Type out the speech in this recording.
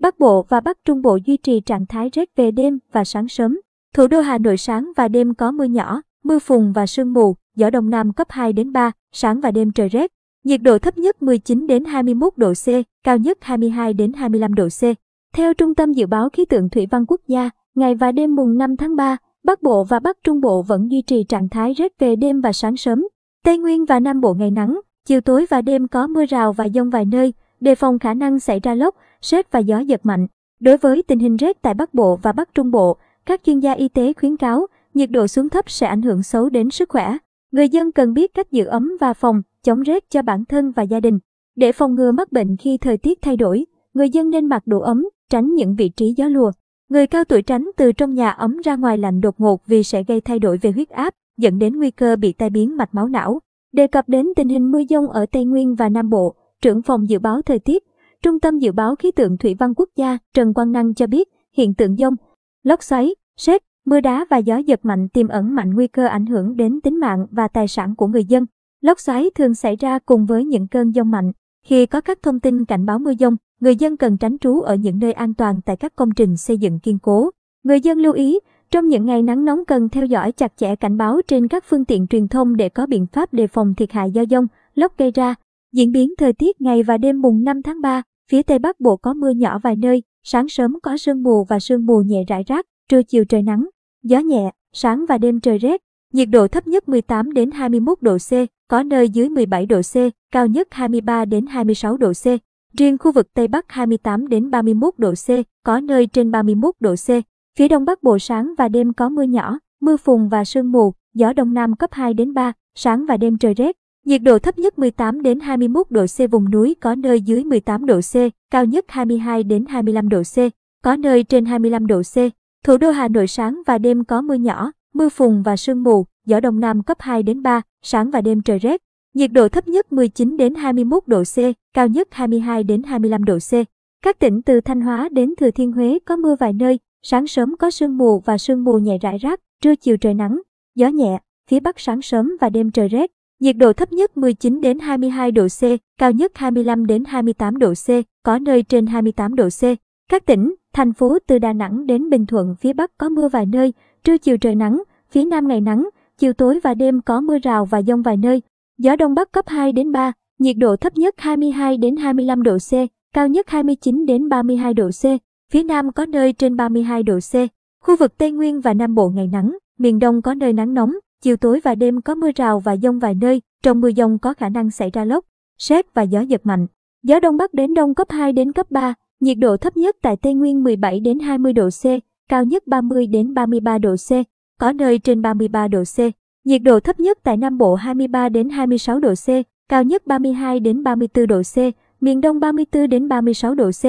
Bắc Bộ và Bắc Trung Bộ duy trì trạng thái rét về đêm và sáng sớm. Thủ đô Hà Nội sáng và đêm có mưa nhỏ, mưa phùn và sương mù, gió đông nam cấp 2 đến 3, sáng và đêm trời rét. Nhiệt độ thấp nhất 19 đến 21 độ C, cao nhất 22 đến 25 độ C. Theo Trung tâm Dự báo Khí tượng Thủy văn Quốc gia, ngày và đêm mùng 5 tháng 3, Bắc Bộ và Bắc Trung Bộ vẫn duy trì trạng thái rét về đêm và sáng sớm. Tây Nguyên và Nam Bộ ngày nắng, chiều tối và đêm có mưa rào và dông vài nơi, đề phòng khả năng xảy ra lốc, sét và gió giật mạnh. Đối với tình hình rét tại Bắc Bộ và Bắc Trung Bộ, các chuyên gia y tế khuyến cáo nhiệt độ xuống thấp sẽ ảnh hưởng xấu đến sức khỏe. Người dân cần biết cách giữ ấm và phòng, chống rét cho bản thân và gia đình. Để phòng ngừa mắc bệnh khi thời tiết thay đổi, người dân nên mặc đồ ấm, tránh những vị trí gió lùa. Người cao tuổi tránh từ trong nhà ấm ra ngoài lạnh đột ngột vì sẽ gây thay đổi về huyết áp, dẫn đến nguy cơ bị tai biến mạch máu não. Đề cập đến tình hình mưa dông ở Tây Nguyên và Nam Bộ, trưởng phòng dự báo thời tiết, Trung tâm Dự báo Khí tượng Thủy văn Quốc gia Trần Quang Năng cho biết, hiện tượng dông, lốc xoáy, sét, mưa đá và gió giật mạnh tiềm ẩn mạnh nguy cơ ảnh hưởng đến tính mạng và tài sản của người dân. Lốc xoáy thường xảy ra cùng với những cơn dông mạnh. Khi có các thông tin cảnh báo mưa dông, người dân cần tránh trú ở những nơi an toàn tại các công trình xây dựng kiên cố. Người dân lưu ý, trong những ngày nắng nóng cần theo dõi chặt chẽ cảnh báo trên các phương tiện truyền thông để có biện pháp đề phòng thiệt hại do dông, lốc gây ra. Diễn biến thời tiết ngày và đêm mùng 5 tháng 3, phía Tây Bắc Bộ có mưa nhỏ vài nơi, sáng sớm có sương mù và sương mù nhẹ rải rác, trưa chiều trời nắng, gió nhẹ, sáng và đêm trời rét. Nhiệt độ thấp nhất 18 đến 21 độ C, có nơi dưới 17 độ C, cao nhất 23 đến 26 độ C. Riêng khu vực Tây Bắc 28 đến 31 độ C, có nơi trên 31 độ C. Phía Đông Bắc Bộ sáng và đêm có mưa nhỏ, mưa phùn và sương mù, gió Đông Nam cấp 2 đến 3, sáng và đêm trời rét. Nhiệt độ thấp nhất 18 đến 21 độ C vùng núi có nơi dưới 18 độ C, cao nhất 22 đến 25 độ C, có nơi trên 25 độ C. Thủ đô Hà Nội sáng và đêm có mưa nhỏ, mưa phùn và sương mù, gió đông nam cấp 2 đến 3, sáng và đêm trời rét. Nhiệt độ thấp nhất 19 đến 21 độ C, cao nhất 22 đến 25 độ C. Các tỉnh từ Thanh Hóa đến Thừa Thiên Huế có mưa vài nơi, sáng sớm có sương mù và sương mù nhẹ rải rác, trưa chiều trời nắng, gió nhẹ, phía Bắc sáng sớm và đêm trời rét. Nhiệt độ thấp nhất 19 đến 22 độ C, cao nhất 25 đến 28 độ C, có nơi trên 28 độ C. Các tỉnh, thành phố từ Đà Nẵng đến Bình Thuận phía Bắc có mưa vài nơi, trưa chiều trời nắng, phía Nam ngày nắng, chiều tối và đêm có mưa rào và dông vài nơi. Gió Đông Bắc cấp 2 đến 3, nhiệt độ thấp nhất 22 đến 25 độ C, cao nhất 29 đến 32 độ C. Phía Nam có nơi trên 32 độ C. Khu vực Tây Nguyên và Nam Bộ ngày nắng, miền Đông có nơi nắng nóng, chiều tối và đêm có mưa rào và dông vài nơi, trong mưa dông có khả năng xảy ra lốc, sét và gió giật mạnh. Gió Đông Bắc đến Đông cấp 2 đến cấp 3, nhiệt độ thấp nhất tại Tây Nguyên 17 đến 20 độ C, cao nhất 30 đến 33 độ C, có nơi trên 33 độ C. Nhiệt độ thấp nhất tại Nam Bộ 23 đến 26 độ C, cao nhất 32 đến 34 độ C, miền Đông 34 đến 36 độ C.